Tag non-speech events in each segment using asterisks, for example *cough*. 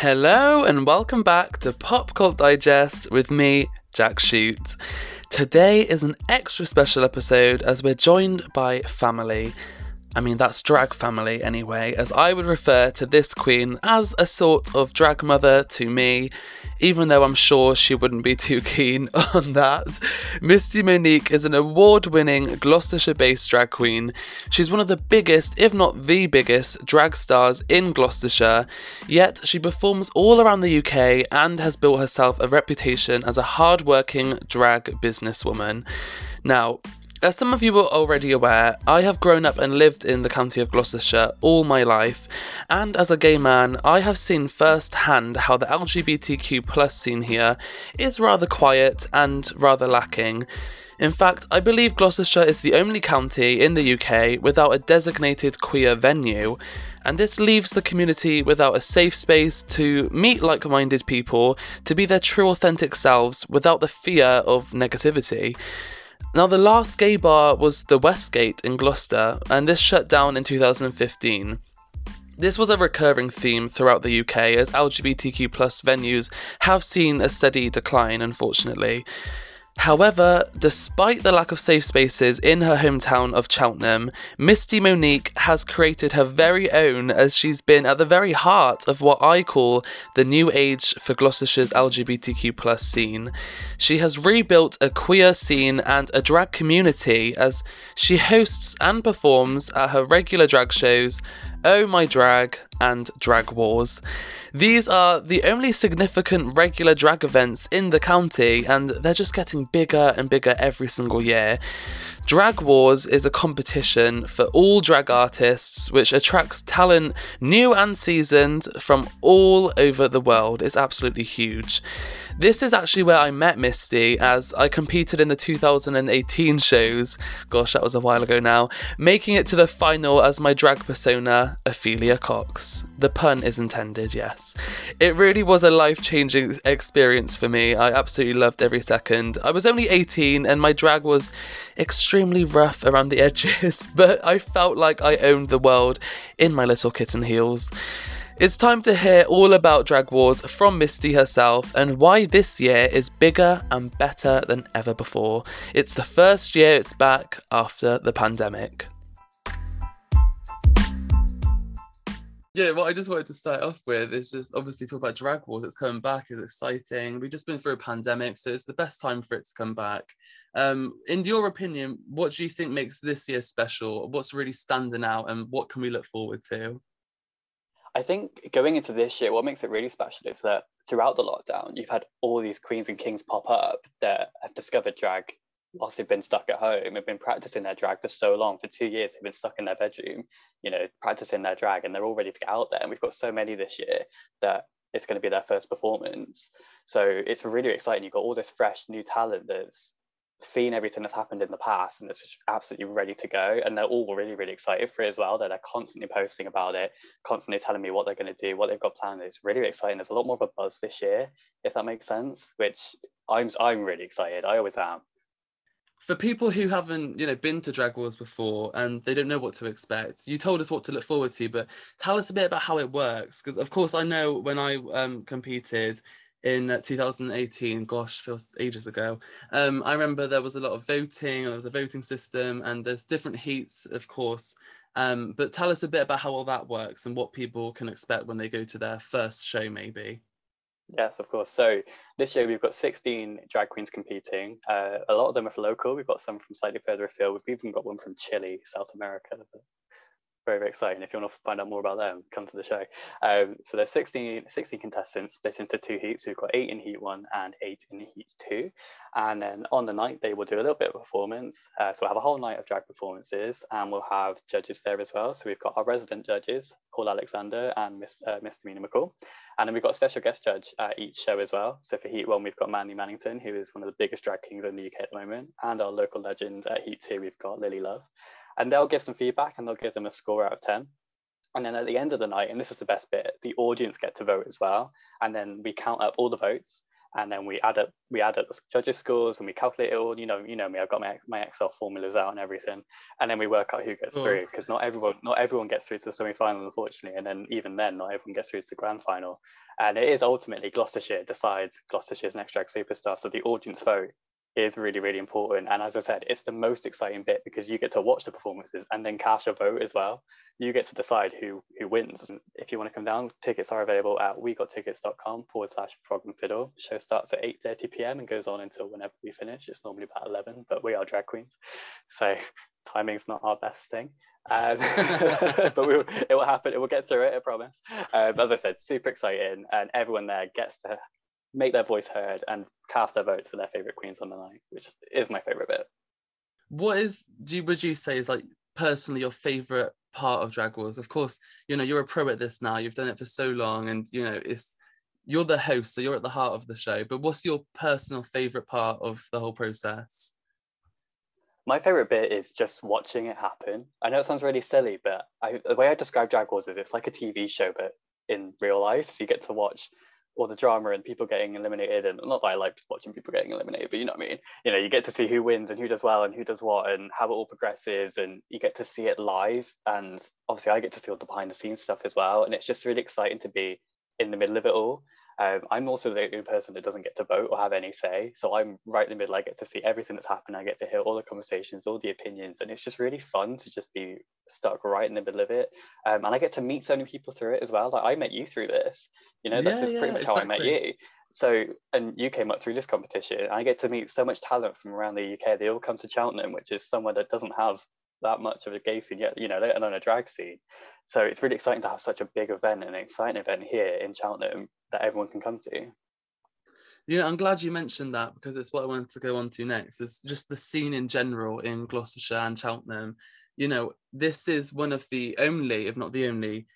Hello and welcome back to Pop Cult Digest with me, Jack Shoot. Today is an extra special episode as we're joined by family. I mean, that's drag family anyway, as I would refer to this queen as a sort of drag mother to me, even though I'm sure she wouldn't be too *laughs* keen on that. Misty Monique is an award winning Gloucestershire based drag queen. She's one of the biggest, if not the biggest, drag stars in Gloucestershire, yet she performs all around the UK and has built herself a reputation as a hard working drag businesswoman. Now, as some of you are already aware, I have grown up and lived in the county of Gloucestershire all my life, and as a gay man, I have seen firsthand how the LGBTQ plus scene here is rather quiet and rather lacking. In fact, I believe Gloucestershire is the only county in the UK without a designated queer venue, and this leaves the community without a safe space to meet like minded people to be their true authentic selves without the fear of negativity. Now, the last gay bar was the Westgate in Gloucester, and this shut down in 2015. This was a recurring theme throughout the UK as LGBTQ venues have seen a steady decline, unfortunately. However, despite the lack of safe spaces in her hometown of Cheltenham, Misty Monique has created her very own as she's been at the very heart of what I call the new age for Gloucestershire's LGBTQ scene. She has rebuilt a queer scene and a drag community as she hosts and performs at her regular drag shows Oh My Drag and Drag Wars. These are the only significant regular drag events in the county, and they're just getting bigger and bigger every single year. Drag Wars is a competition for all drag artists which attracts talent new and seasoned from all over the world. It's absolutely huge. This is actually where I met Misty as I competed in the 2018 shows. Gosh, that was a while ago now. Making it to the final as my drag persona, Ophelia Cox. The pun is intended, yes. It really was a life changing experience for me. I absolutely loved every second. I was only 18 and my drag was extremely rough around the *laughs* edges, but I felt like I owned the world in my little kitten heels. It's time to hear all about Drag Wars from Misty herself and why this year is bigger and better than ever before. It's the first year it's back after the pandemic. Yeah, what I just wanted to start off with is just obviously talk about Drag Wars. It's coming back, it's exciting. We've just been through a pandemic, so it's the best time for it to come back. Um, in your opinion, what do you think makes this year special? What's really standing out, and what can we look forward to? I think going into this year, what makes it really special is that throughout the lockdown, you've had all these queens and kings pop up that have discovered drag whilst they've been stuck at home have been practicing their drag for so long for two years they've been stuck in their bedroom you know practicing their drag and they're all ready to get out there. And we've got so many this year that it's going to be their first performance. So it's really exciting. You've got all this fresh new talent that's seen everything that's happened in the past and it's just absolutely ready to go. And they're all really really excited for it as well. That they're constantly posting about it constantly telling me what they're going to do what they've got planned. It's really exciting. There's a lot more of a buzz this year if that makes sense which i'm i'm really excited. I always am. For people who haven't you know been to drag wars before and they don't know what to expect you told us what to look forward to but tell us a bit about how it works because of course i know when i um, competed in uh, 2018 gosh feels ages ago. Um, i remember there was a lot of voting there was a voting system and there's different heats of course. Um, but tell us a bit about how all that works and what people can expect when they go to their first show maybe. Yes of course. So this year we've got 16 drag queens competing. Uh, a lot of them are local. We've got some from slightly further afield. We've even got one from chile south america very, very exciting. If you want to find out more about them, come to the show. Um, so there's 16, 16 contestants split into two heats. We've got eight in heat one and eight in heat two. And then on the night, they will do a little bit of performance. Uh, so we'll have a whole night of drag performances and we'll have judges there as well. So we've got our resident judges, Paul Alexander and Miss, uh, Mr. Mina McCall. And then we've got a special guest judge at each show as well. So for Heat 1, we've got Mandy Mannington, who is one of the biggest drag kings in the UK at the moment. And our local legend at Heat 2, we've got Lily Love and they'll give some feedback and they'll give them a score out of 10 and then at the end of the night and this is the best bit the audience get to vote as well. And then we count up all the votes and then we add up we add up the judges scores and we calculate it all. You know you know me i've got my, my excel formulas out and everything. And then we work out who gets oh. through because not everyone not everyone gets through to the semi-final unfortunately. And then even then not everyone gets through to the grand final. And it is ultimately gloucestershire decides gloucestershire's next drag superstar. So the audience vote is really, really important. And as I said, it's the most exciting bit because you get to watch the performances and then cast your vote as well. You get to decide who who wins. If you want to come down, tickets are available at wegottickets.com forward slash frog and fiddle. Show starts at 8.30 p.m. and goes on until whenever we finish. It's normally about 11, but we are drag queens. So *laughs* timing's not our best thing. Um, *laughs* but we, it will happen. It will get through it, I promise. Um, as I said, super exciting. And everyone there gets to make their voice heard and cast their votes for their favorite queens on the night, which is my favorite bit. What is do you, would you say is like personally your favorite part of Drag Wars? Of course, you know you're a pro at this now. You've done it for so long, and you know it's you're the host, so you're at the heart of the show. But what's your personal favorite part of the whole process? My favorite bit is just watching it happen. I know it sounds really silly, but I, the way I describe Drag Wars is it's like a TV show, but in real life. So you get to watch or the drama and people getting eliminated and not that I like watching people getting eliminated but you know what I mean. You know you get to see who wins and who does well and who does what and how it all progresses and you get to see it live and obviously I get to see all the behind the scenes stuff as well and it's just really exciting to be in the middle of it all um, I'm also the only person that doesn't get to vote or have any say. So I'm right in the middle. I get to see everything that's happened. I get to hear all the conversations, all the opinions, and it's just really fun to just be stuck right in the middle of it. Um, and I get to meet so many people through it as well. Like I met you through this. You know, that's yeah, pretty much exactly. how I met you. So, and you came up through this competition. I get to meet so much talent from around the UK. They all come to Cheltenham, which is somewhere that doesn't have that much of a gay scene yet, you know, let alone a drag scene. So it's really exciting to have such a big event and an exciting event here in Cheltenham that everyone can come to. Yeah, I'm glad you mentioned that because it's what I wanted to go on to next. Is just the scene in general in Gloucestershire and Cheltenham. You know, this is one of the only, if not the only,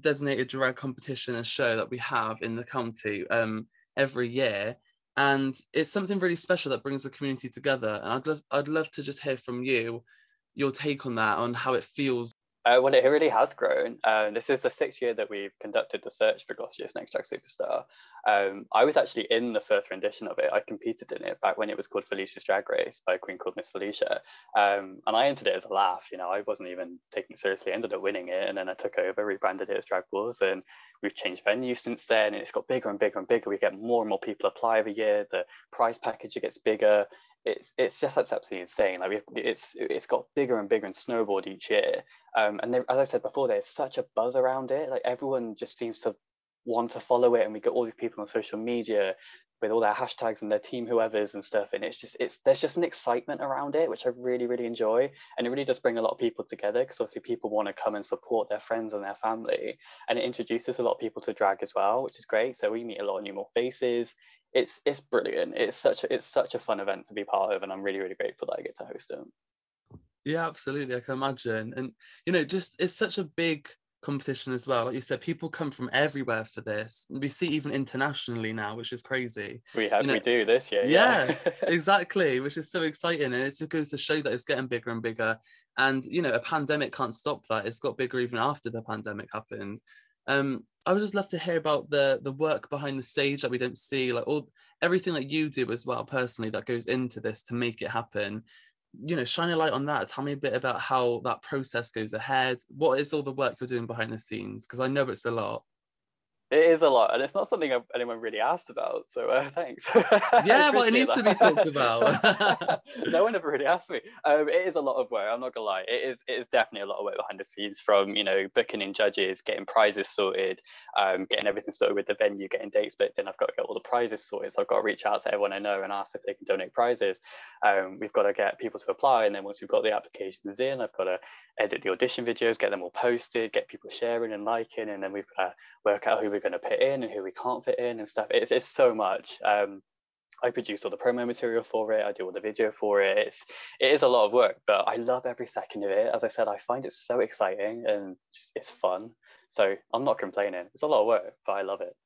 designated drag competition and show that we have in the county um, every year. And it's something really special that brings the community together. And I'd love, I'd love to just hear from you your take on that, on how it feels uh, well, it really has grown. Um, this is the sixth year that we've conducted the search for Gloucestershire's Next Drag Superstar. Um, I was actually in the first rendition of it. I competed in it back when it was called Felicia's Drag Race by a queen called Miss Felicia. Um, and I entered it as a laugh. You know, I wasn't even taking it seriously. I ended up winning it. And then I took over, rebranded it as Drag Wars. And we've changed venue since then. And it's got bigger and bigger and bigger. We get more and more people apply every year. The prize package gets bigger it's it's just absolutely insane. Like we it's it's got bigger and bigger and snowballed each year. Um, and there, as I said before, there's such a buzz around it. Like everyone just seems to want to follow it, and we get all these people on social media with all their hashtags and their team whoever's and stuff. And it's just it's there's just an excitement around it, which I really really enjoy, and it really does bring a lot of people together because obviously people want to come and support their friends and their family, and it introduces a lot of people to drag as well, which is great. So we meet a lot of new more faces it's it's brilliant. It's such a, it's such a fun event to be part of, and I'm really really grateful that I get to host it. Yeah, absolutely. I can imagine, and you know, just it's such a big competition as well. Like you said, people come from everywhere for this. We see even internationally now, which is crazy. We have, you know, we do this year. Yeah, yeah. *laughs* exactly, which is so exciting. And it just goes to show that it's getting bigger and bigger. And, you know, a pandemic can't stop that. It's got bigger even after the pandemic happened. Um, I would just love to hear about the the work behind the stage that we don't see, like all everything that you do as well personally that goes into this to make it happen. You know, shine a light on that. Tell me a bit about how that process goes ahead. What is all the work you're doing behind the scenes? Because I know it's a lot. It is a lot, and it's not something anyone really asked about. So uh, *laughs* thanks. *laughs* Yeah, well, it needs that. to be talked about. *laughs* no one ever really asked me. Um, it is a lot of work. I'm not gonna lie. It is. It is definitely a lot of work behind the scenes. From you know booking in judges, getting prizes sorted, um, getting everything sorted with the venue, getting dates booked. Then I've got to get all the prizes sorted. So I've got to reach out to everyone I know and ask if they can donate prizes. Um, we've got to get people to apply, and then once we've got the applications in, I've got to edit the audition videos, get them all posted, get people sharing and liking, and then we've got to work out who we're going to put in and who we can't fit in and stuff. It's, it's so much. Um, I produce all the promo material for it. I do all the video for it. It's it is a lot of work, but I love every second of it. As I said, I find it so exciting and just, it's fun. So I'm not complaining. It's a lot of work, but I love it.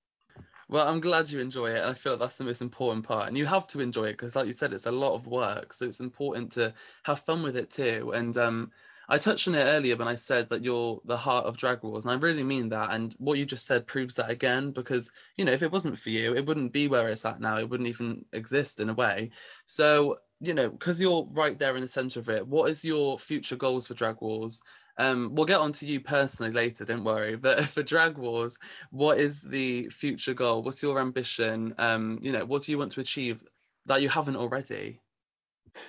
Well, I'm glad you enjoy it. I feel like that's the most important part. And you have to enjoy it because, like you said, it's a lot of work. So it's important to have fun with it too. And um, I touched on it earlier when I said that you're the heart of drag wars, and I really mean that. And what you just said proves that again, because you know, if it wasn't for you, it wouldn't be where it's at now. It wouldn't even exist in a way. So you know, because you're right there in the center of it. What is your future goals for drag wars? Um, we'll get on to you personally later, don't worry. But *laughs* for Drag Wars, what is the future goal? What's your ambition? Um, you know, what do you want to achieve that you haven't already?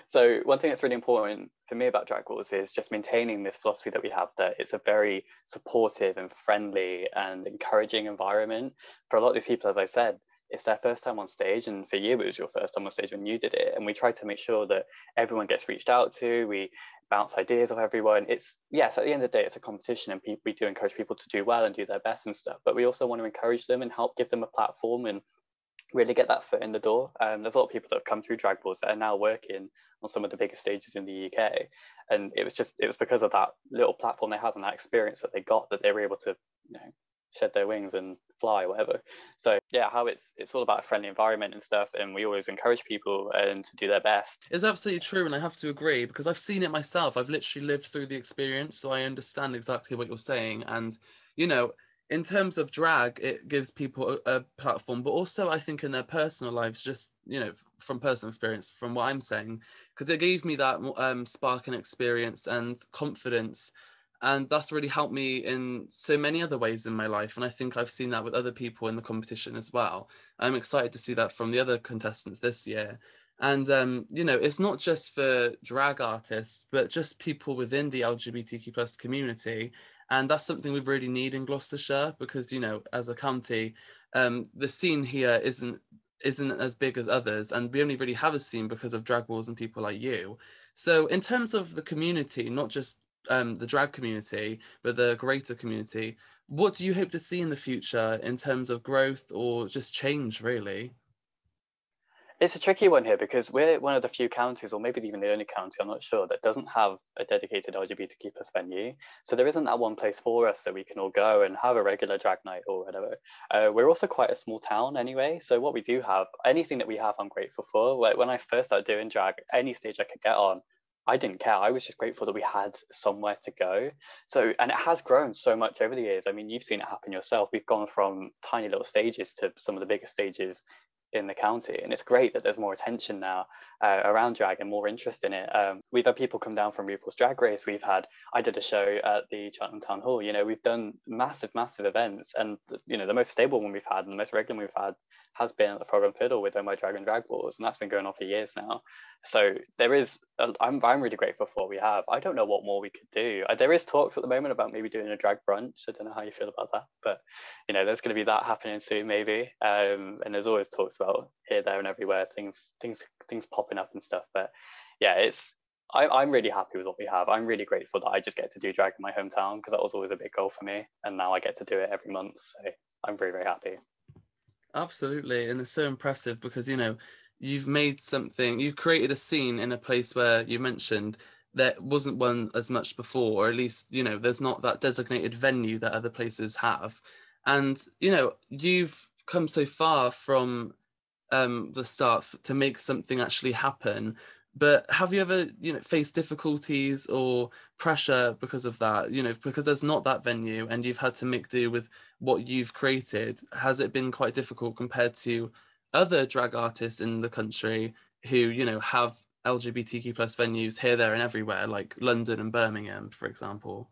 So one thing that's really important for me about Drag Wars is just maintaining this philosophy that we have that it's a very supportive and friendly and encouraging environment. For a lot of these people, as I said, it's their first time on stage and for you it was your first time on stage when you did it. And we try to make sure that everyone gets reached out to we bounce ideas off everyone. It's yes at the end of the day it's a competition and we do encourage people to do well and do their best and stuff but we also want to encourage them and help give them a platform and really get that foot in the door. Um, there's a lot of people that have come through Drag Wars that are now working on some of the biggest stages in the UK, and it was just it was because of that little platform they had and that experience that they got that they were able to you know shed their wings and fly whatever. So yeah how it's it's all about a friendly environment and stuff. And we always encourage people and to do their best. It's absolutely true and i have to agree because i've seen it myself. I've literally lived through the experience so i understand exactly what you're saying. And you know in terms of drag, it gives people a, a, platform, but also I think in their personal lives, just you know, from personal experience, from what I'm saying, because it gave me that um, spark and experience and confidence, and that's really helped me in so many other ways in my life. And I think I've seen that with other people in the competition as well. I'm excited to see that from the other contestants this year. And um, you know, it's not just for drag artists, but just people within the LGBTQ plus community and that's something we really need in Gloucestershire because you know as a county um, the scene here isn't isn't as big as others and we only really have a scene because of drag wars and people like you. So in terms of the community not just um, the drag community but the greater community what do you hope to see in the future in terms of growth or just change really it's a tricky one here because we're one of the few counties, or maybe even the only county, I'm not sure, that doesn't have a dedicated LGBTQ plus venue. So there isn't that one place for us that we can all go and have a regular drag night or whatever. Uh, we're also quite a small town anyway. So what we do have, anything that we have, I'm grateful for. Like when I first started doing drag, any stage I could get on, I didn't care. I was just grateful that we had somewhere to go. So, and it has grown so much over the years. I mean, you've seen it happen yourself. We've gone from tiny little stages to some of the biggest stages in the county and it's great that there's more attention now uh, around drag and more interest in it. Um, we've had people come down from RuPaul's Drag Race. We've had I did a show at the Cheltenham Town Hall you know we've done massive massive events and you know the most stable one we've had and the most regular one we've had has been at the Fiddle with My Drag and Drag Wars, and that's been going on for years now. So there is, i I'm, I'm really grateful for what we have. I don't know what more we could do. Uh, there is talks at the moment about maybe doing a drag brunch. I don't know how you feel about that, but you know, there's going to be that happening soon, maybe. Um, and there's always talks about here, there, and everywhere, things, things, things popping up and stuff. But yeah, it's I, I'm really happy with what we have. I'm really grateful that I just get to do drag in my hometown because that was always a big goal for me, and now I get to do it every month. So I'm very, very happy. Absolutely. And it's so impressive because, you know, you've made something, you've created a scene in a place where you mentioned there wasn't one as much before, or at least, you know, there's not that designated venue that other places have. And, you know, you've come so far from um, the start to make something actually happen but have you ever you know faced difficulties or pressure because of that you know because there's not that venue and you've had to make do with what you've created has it been quite difficult compared to other drag artists in the country who you know have lgbtq plus venues here there and everywhere like london and birmingham for example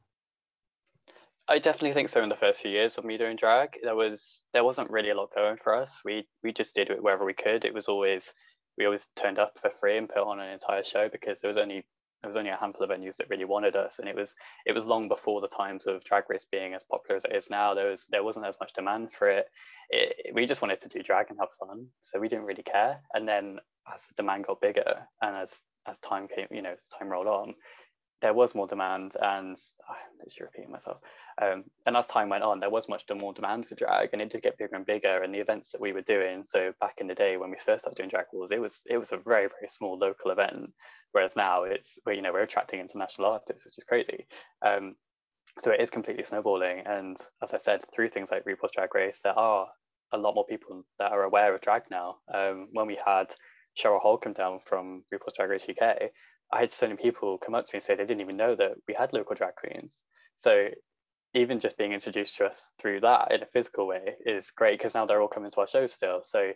I definitely think so. In the first few years of me doing drag, there was there wasn't really a lot going for us. We we just did it wherever we could. It was always we always turned up for free and put on an entire show because there was only there was only a handful of venues that really wanted us. And it was it was long before the times of drag race being as popular as it is now. There was there wasn't as much demand for it. it we just wanted to do drag and have fun. So we didn't really care. And then as the demand got bigger and as as time came you know time rolled on there was more demand and oh, just repeating myself um, and as time went on there was much more demand for drag and it did get bigger and bigger and the events that we were doing so back in the day when we first started doing drag wars it was it was a very very small local event whereas now it's you know we're attracting international artists which is crazy um, so it is completely snowballing and as i said through things like RuPaul's drag race there are a lot more people that are aware of drag now um, when we had cheryl hole come down from RuPaul's drag race uk I had so many people come up to me and say they didn't even know that we had local drag queens. So even just being introduced to us through that in a physical way is great because now they're all coming to our shows still. So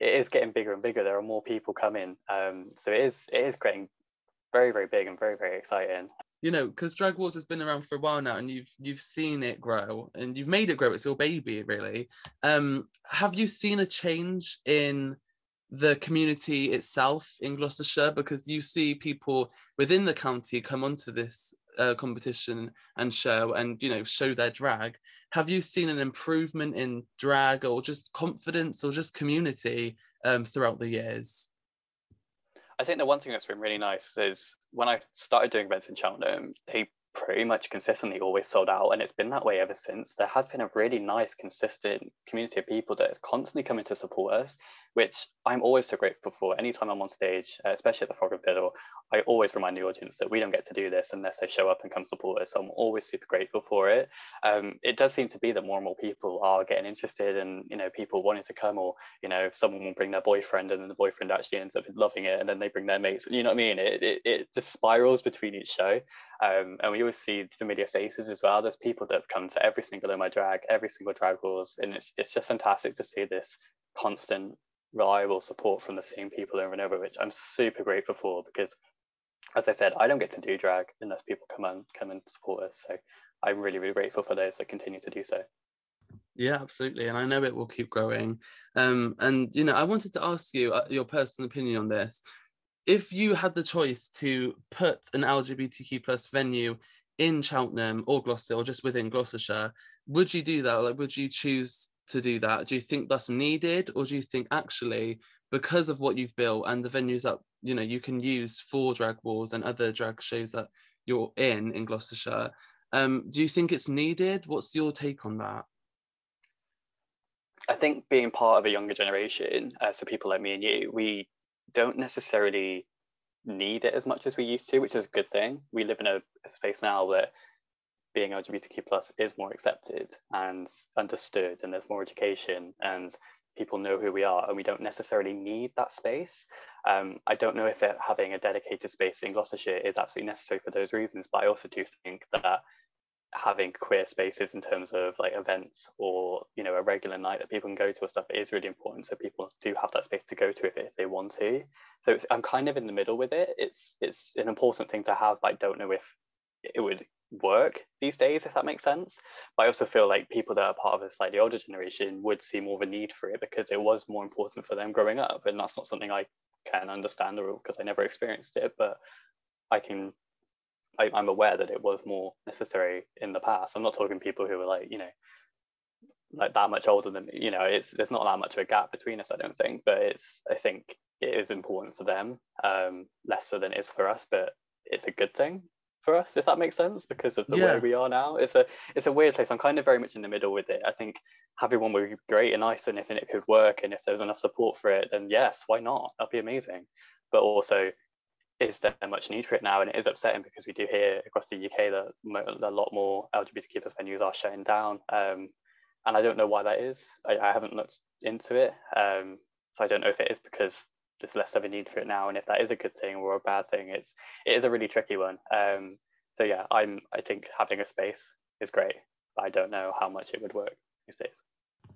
it is getting bigger and bigger. There are more people coming. Um, so it is it is getting very very big and very very exciting. You know, because Drag Wars has been around for a while now, and you've you've seen it grow, and you've made it grow. It's your baby, really. Um, have you seen a change in the community itself in Gloucestershire because you see people within the county come onto this uh, competition and show and you know show their drag. Have you seen an improvement in drag or just confidence or just community um, throughout the years? I think the one thing that's been really nice is when i started doing events in cheltenham they pretty much consistently always sold out and it's been that way ever since. There has been a really nice consistent community of people that is constantly coming to support us which i'm always so grateful for. Anytime i'm on stage uh, especially at the frog and fiddle i always remind the audience that we don't get to do this unless they show up and come support us. So i'm always super grateful for it. Um, it does seem to be that more and more people are getting interested and you know people wanting to come or you know someone will bring their boyfriend and then the boyfriend actually ends up loving it and then they bring their mates. You know what i mean? It, it, it just spirals between each show. Um, and we always see familiar faces as well. There's people that have come to every single of my drag, every single drag wars, and it's, it's just fantastic to see this constant, reliable support from the same people over and over, which I'm super grateful for because, as I said, I don't get to do drag unless people come and come and support us. So I'm really, really grateful for those that continue to do so. Yeah, absolutely, and I know it will keep growing. Um, and you know, I wanted to ask you uh, your personal opinion on this if you had the choice to put an LGBTQ plus venue in Cheltenham or Gloucester or just within Gloucestershire, would you do that? Like, would you choose to do that? Do you think that's needed, or do you think actually because of what you've built and the venues that you know you can use for drag wars and other drag shows that you're in in Gloucestershire, um, do you think it's needed? What's your take on that? I think being part of a younger generation, uh, so people like me and you, we don't necessarily need it as much as we used to, which is a good thing. We live in a, a space now where being LGBTQ plus is more accepted and understood, and there's more education, and people know who we are, and we don't necessarily need that space. Um, I don't know if it, having a dedicated space in Gloucestershire is absolutely necessary for those reasons, but I also do think that having queer spaces in terms of like events or you know a regular night that people can go to or stuff is really important so people do have that space to go to if, if they want to so i'm kind of in the middle with it it's it's an important thing to have but i don't know if it would work these days if that makes sense but i also feel like people that are part of a slightly older generation would see more of a need for it because it was more important for them growing up and that's not something i can understand or because i never experienced it but i can I, am aware that it was more necessary in the past. I'm not talking people who are like, you know, like that much older than you know. It's there's not that much of a gap between us, I don't think. But it's I think it is important for them, um, less so than it is for us. But it's a good thing for us, if that makes sense, because of the yeah. way we are now. It's a it's a weird place. I'm kind of very much in the middle with it. I think having one would be great and nice, and if it could work, and if there was enough support for it, then yes, why not? That'd be amazing. But also, is there much need for it now? And it is upsetting because we do hear across the UK that a lot more LGBTQ plus venues are shutting down. Um, and I don't know why that is. I, I haven't looked into it. Um, so I don't know if it is because there's less of a need for it now. And if that is a good thing or a bad thing, it's, it is a really tricky one. Um, so yeah, I'm, I think having a space is great, but I don't know how much it would work these days.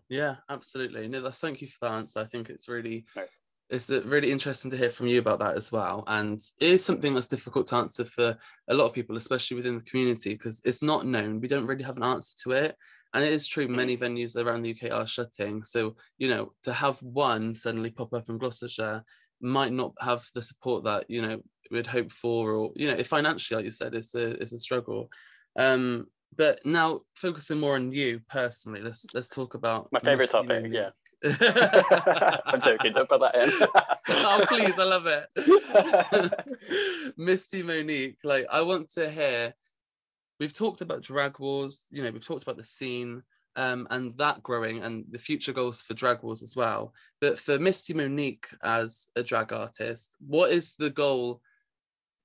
Yeah, absolutely. No, that's thank you for that answer. I think it's really nice it's really interesting to hear from you about that as well. And it is something that's difficult to answer for a lot of people, especially within the community, because it's not known. We don't really have an answer to it. And it is true, mm. many venues around the UK are shutting. So, you know, to have one suddenly pop up in Gloucestershire might not have the support that, you know, we'd hope for, or, you know, if financially, like you said, it's a, it's a struggle. Um, but now focusing more on you personally, let's let's talk about my favorite topic. Yeah. *laughs* I'm joking. Don't put that in. *laughs* oh, please, I love it. *laughs* Misty Monique, like I want to hear. We've talked about drag wars. You know, we've talked about the scene. Um, and that growing and the future goals for drag wars as well. But for Misty Monique as a drag artist, what is the goal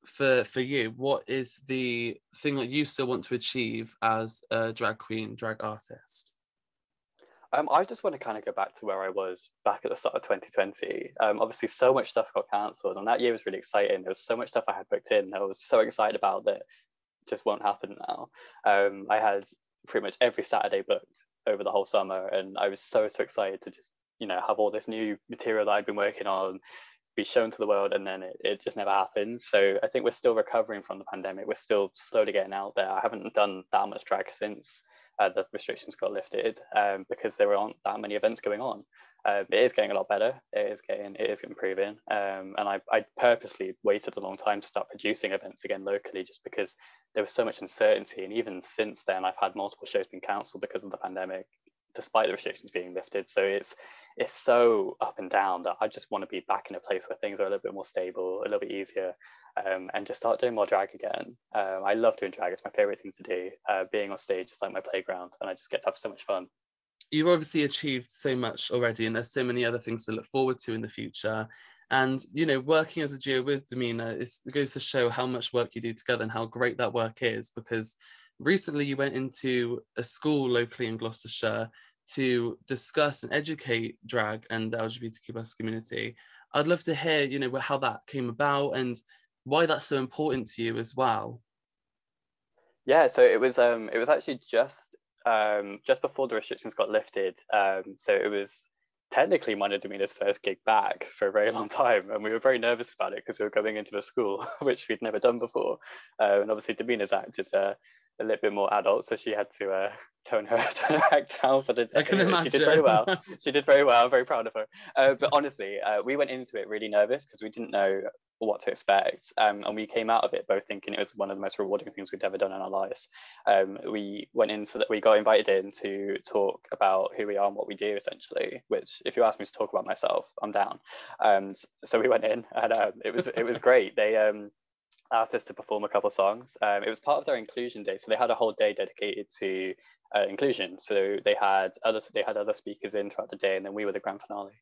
for for you? What is the thing that you still want to achieve as a drag queen, drag artist? Um, I just want to kind of go back to where I was back at the start of 2020. Um, obviously, so much stuff got cancelled, and that year was really exciting. There was so much stuff I had booked in. That I was so excited about that just won't happen now. Um, I had pretty much every Saturday booked over the whole summer, and I was so so excited to just you know have all this new material that I'd been working on be shown to the world, and then it, it just never happened. So I think we're still recovering from the pandemic. We're still slowly getting out there. I haven't done that much drag since uh, the restrictions got lifted um, because there aren't that many events going on. Uh, it is getting a lot better. It is getting it is improving. Um, and I, I purposely waited a long time to start producing events again locally just because there was so much uncertainty. And even since then, I've had multiple shows being cancelled because of the pandemic, despite the restrictions being lifted. So it's it's so up and down that I just want to be back in a place where things are a little bit more stable, a little bit easier, um, and just start doing more drag again. Um, I love doing drag; it's my favorite thing to do. Uh, being on stage is like my playground, and I just get to have so much fun. You've obviously achieved so much already, and there's so many other things to look forward to in the future. And you know, working as a duo with Damina is it goes to show how much work you do together and how great that work is. Because recently you went into a school locally in Gloucestershire to discuss and educate drag and the LGBTQ plus community. I'd love to hear, you know, how that came about and why that's so important to you as well. Yeah, so it was um it was actually just um just before the restrictions got lifted. Um so it was technically and Damina's first gig back for a very *laughs* long time, and we were very nervous about it because we were going into a school *laughs* which we'd never done before. Uh, and obviously, Damina's act is uh, a little bit more adult, so she had to uh, *laughs* tone her *laughs* tone her act down for the day. I can imagine. She did very well. *laughs* she did very well. I'm very proud of her. Uh, but honestly, uh, we went into it really nervous because we didn't know what to expect, um, and we came out of it both thinking it was one of the most rewarding things we'd ever done in our lives. Um, we went into that. We got invited in to talk about who we are and what we do, essentially. Which, if you ask me to talk about myself, I'm down. Um, so we went in, and um, it was it was great. They um, asked us to perform a couple songs. Um, it was part of their inclusion day, so they had a whole day dedicated to uh, inclusion. So they had other they had other speakers in throughout the day, and then we were the grand finale.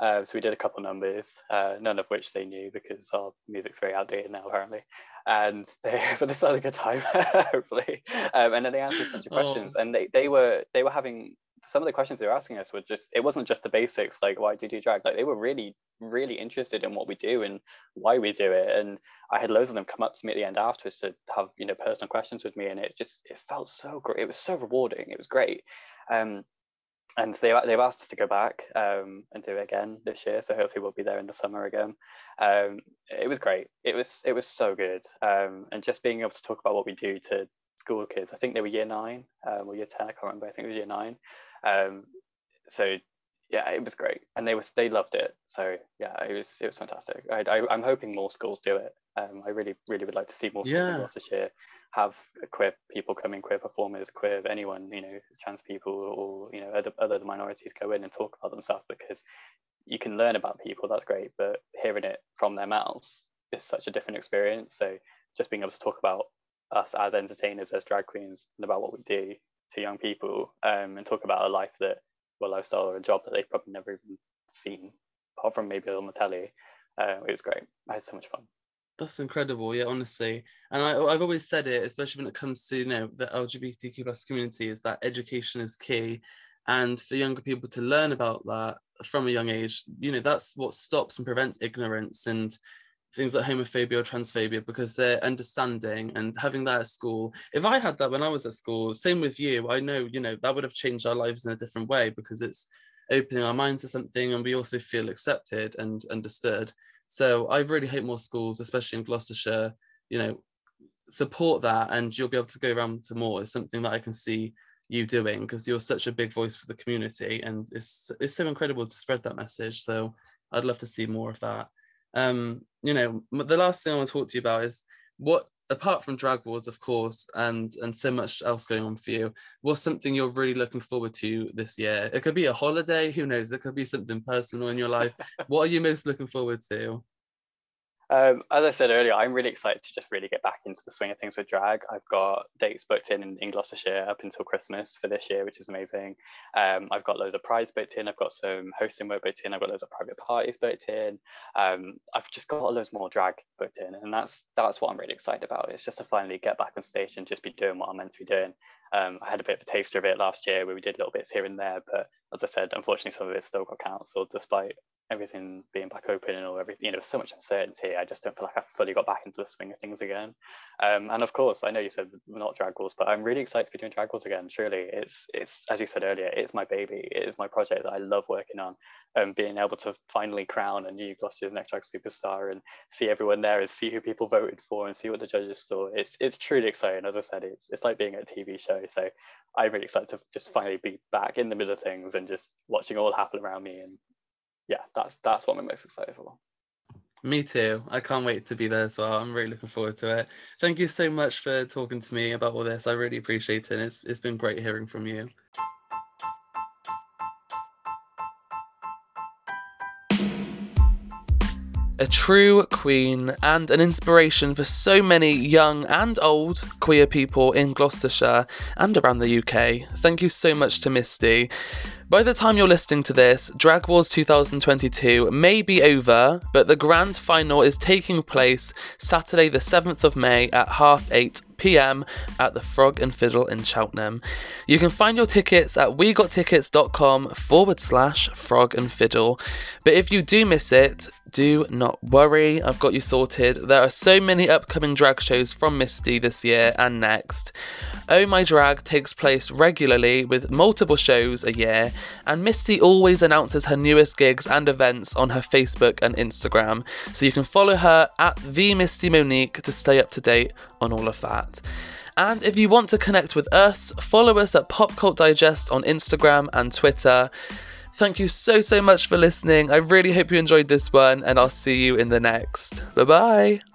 Uh, so we did a couple numbers, uh, none of which they knew because our music's very outdated now apparently. And *laughs* they, but they still had a good time, *laughs* hopefully. Um, and then they answered a bunch of questions, oh. and they, they were they were having some of the questions they were asking us were just it wasn't just the basics like why do you do drag? Like they were really really interested in what we do and why we do it. And i had loads of them come up to me at the end afterwards to have you know personal questions with me and it just it felt so great it was so rewarding. It was great. Um and they, they've asked us to go back um, and do it again this year so hopefully we'll be there in the summer again. Um, it was great. It was it was so good. Um, and just being able to talk about what we do to school kids i think they were year nine um, or year 10 i can't remember i think it was year nine um, so yeah, it was great, and they was they loved it. So yeah, it was it was fantastic. I, I am hoping more schools do it. Um, I really really would like to see more schools yeah. in Gloucestershire have queer people come in, queer performers, queer anyone, you know, trans people or you know other other minorities go in and talk about themselves because you can learn about people. That's great, but hearing it from their mouths is such a different experience. So just being able to talk about us as entertainers, as drag queens, and about what we do to young people um, and talk about a life that, well, lifestyle or a job that they've probably never even seen, apart from maybe on the telly. Uh, it was great. I had so much fun. That's incredible, yeah, honestly. And I, I've always said it, especially when it comes to you know the LGBTQ plus community, is that education is key, and for younger people to learn about that from a young age, you know, that's what stops and prevents ignorance and things like homophobia or transphobia because they're understanding and having that at school. If I had that when I was at school, same with you, I know, you know, that would have changed our lives in a different way because it's opening our minds to something and we also feel accepted and understood. So I really hope more schools, especially in Gloucestershire, you know, support that and you'll be able to go around to more. It's something that I can see you doing because you're such a big voice for the community and it's it's so incredible to spread that message. So I'd love to see more of that um, you know, the last thing I want to talk to you about is what, apart from drag wars, of course, and and so much else going on for you, what's something you're really looking forward to this year? It could be a holiday, who knows? It could be something personal in your life. *laughs* what are you most looking forward to? Um, as I said earlier, I'm really excited to just really get back into the swing of things with drag. I've got dates booked in in, in Gloucestershire up until Christmas for this year, which is amazing. Um, I've got loads of prize booked in. I've got some hosting work booked in. I've got loads of private parties booked in. Um, I've just got loads more drag booked in, and that's that's what I'm really excited about. It's just to finally get back on stage and just be doing what I'm meant to be doing. Um, I had a bit of a taster of it last year where we did little bits here and there, but as I said, unfortunately, some of it still got cancelled despite everything being back open and all everything. You know, so much uncertainty. I just don't feel like I've fully got back into the swing of things again. Um, and of course, I know you said not drag wars, but I'm really excited to be doing drag wars again. Truly, it's it's as you said earlier, it's my baby. It is my project that I love working on. And being able to finally crown a new Gloucester's Next Drag Superstar and see everyone there and see who people voted for and see what the judges saw. It's it's truly exciting. As I said, it's it's like being at a TV show. So I'm really excited to just finally be back in the middle of things and just watching all happen around me and yeah, that's that's what I'm most excited for. Me too. I can't wait to be there as well. I'm really looking forward to it. Thank you so much for talking to me about all this. I really appreciate it. It's it's been great hearing from you. a true queen and an inspiration for so many young and old queer people in Gloucestershire and around the UK. Thank you so much to Misty. By the time you're listening to this, Drag Wars 2022 may be over, but the grand final is taking place Saturday, the 7th of May at half 8 pm at the Frog and Fiddle in Cheltenham. You can find your tickets at wegottickets.com forward slash frog and fiddle. But if you do miss it, do not worry, I've got you sorted. There are so many upcoming drag shows from Misty this year and next. Oh My Drag takes place regularly with multiple shows a year, and Misty always announces her newest gigs and events on her Facebook and Instagram, so you can follow her at the Misty Monique to stay up to date on all of that. And if you want to connect with us, follow us at Pop Cult Digest on Instagram and Twitter. Thank you so, so much for listening. I really hope you enjoyed this one, and I'll see you in the next. Bye bye.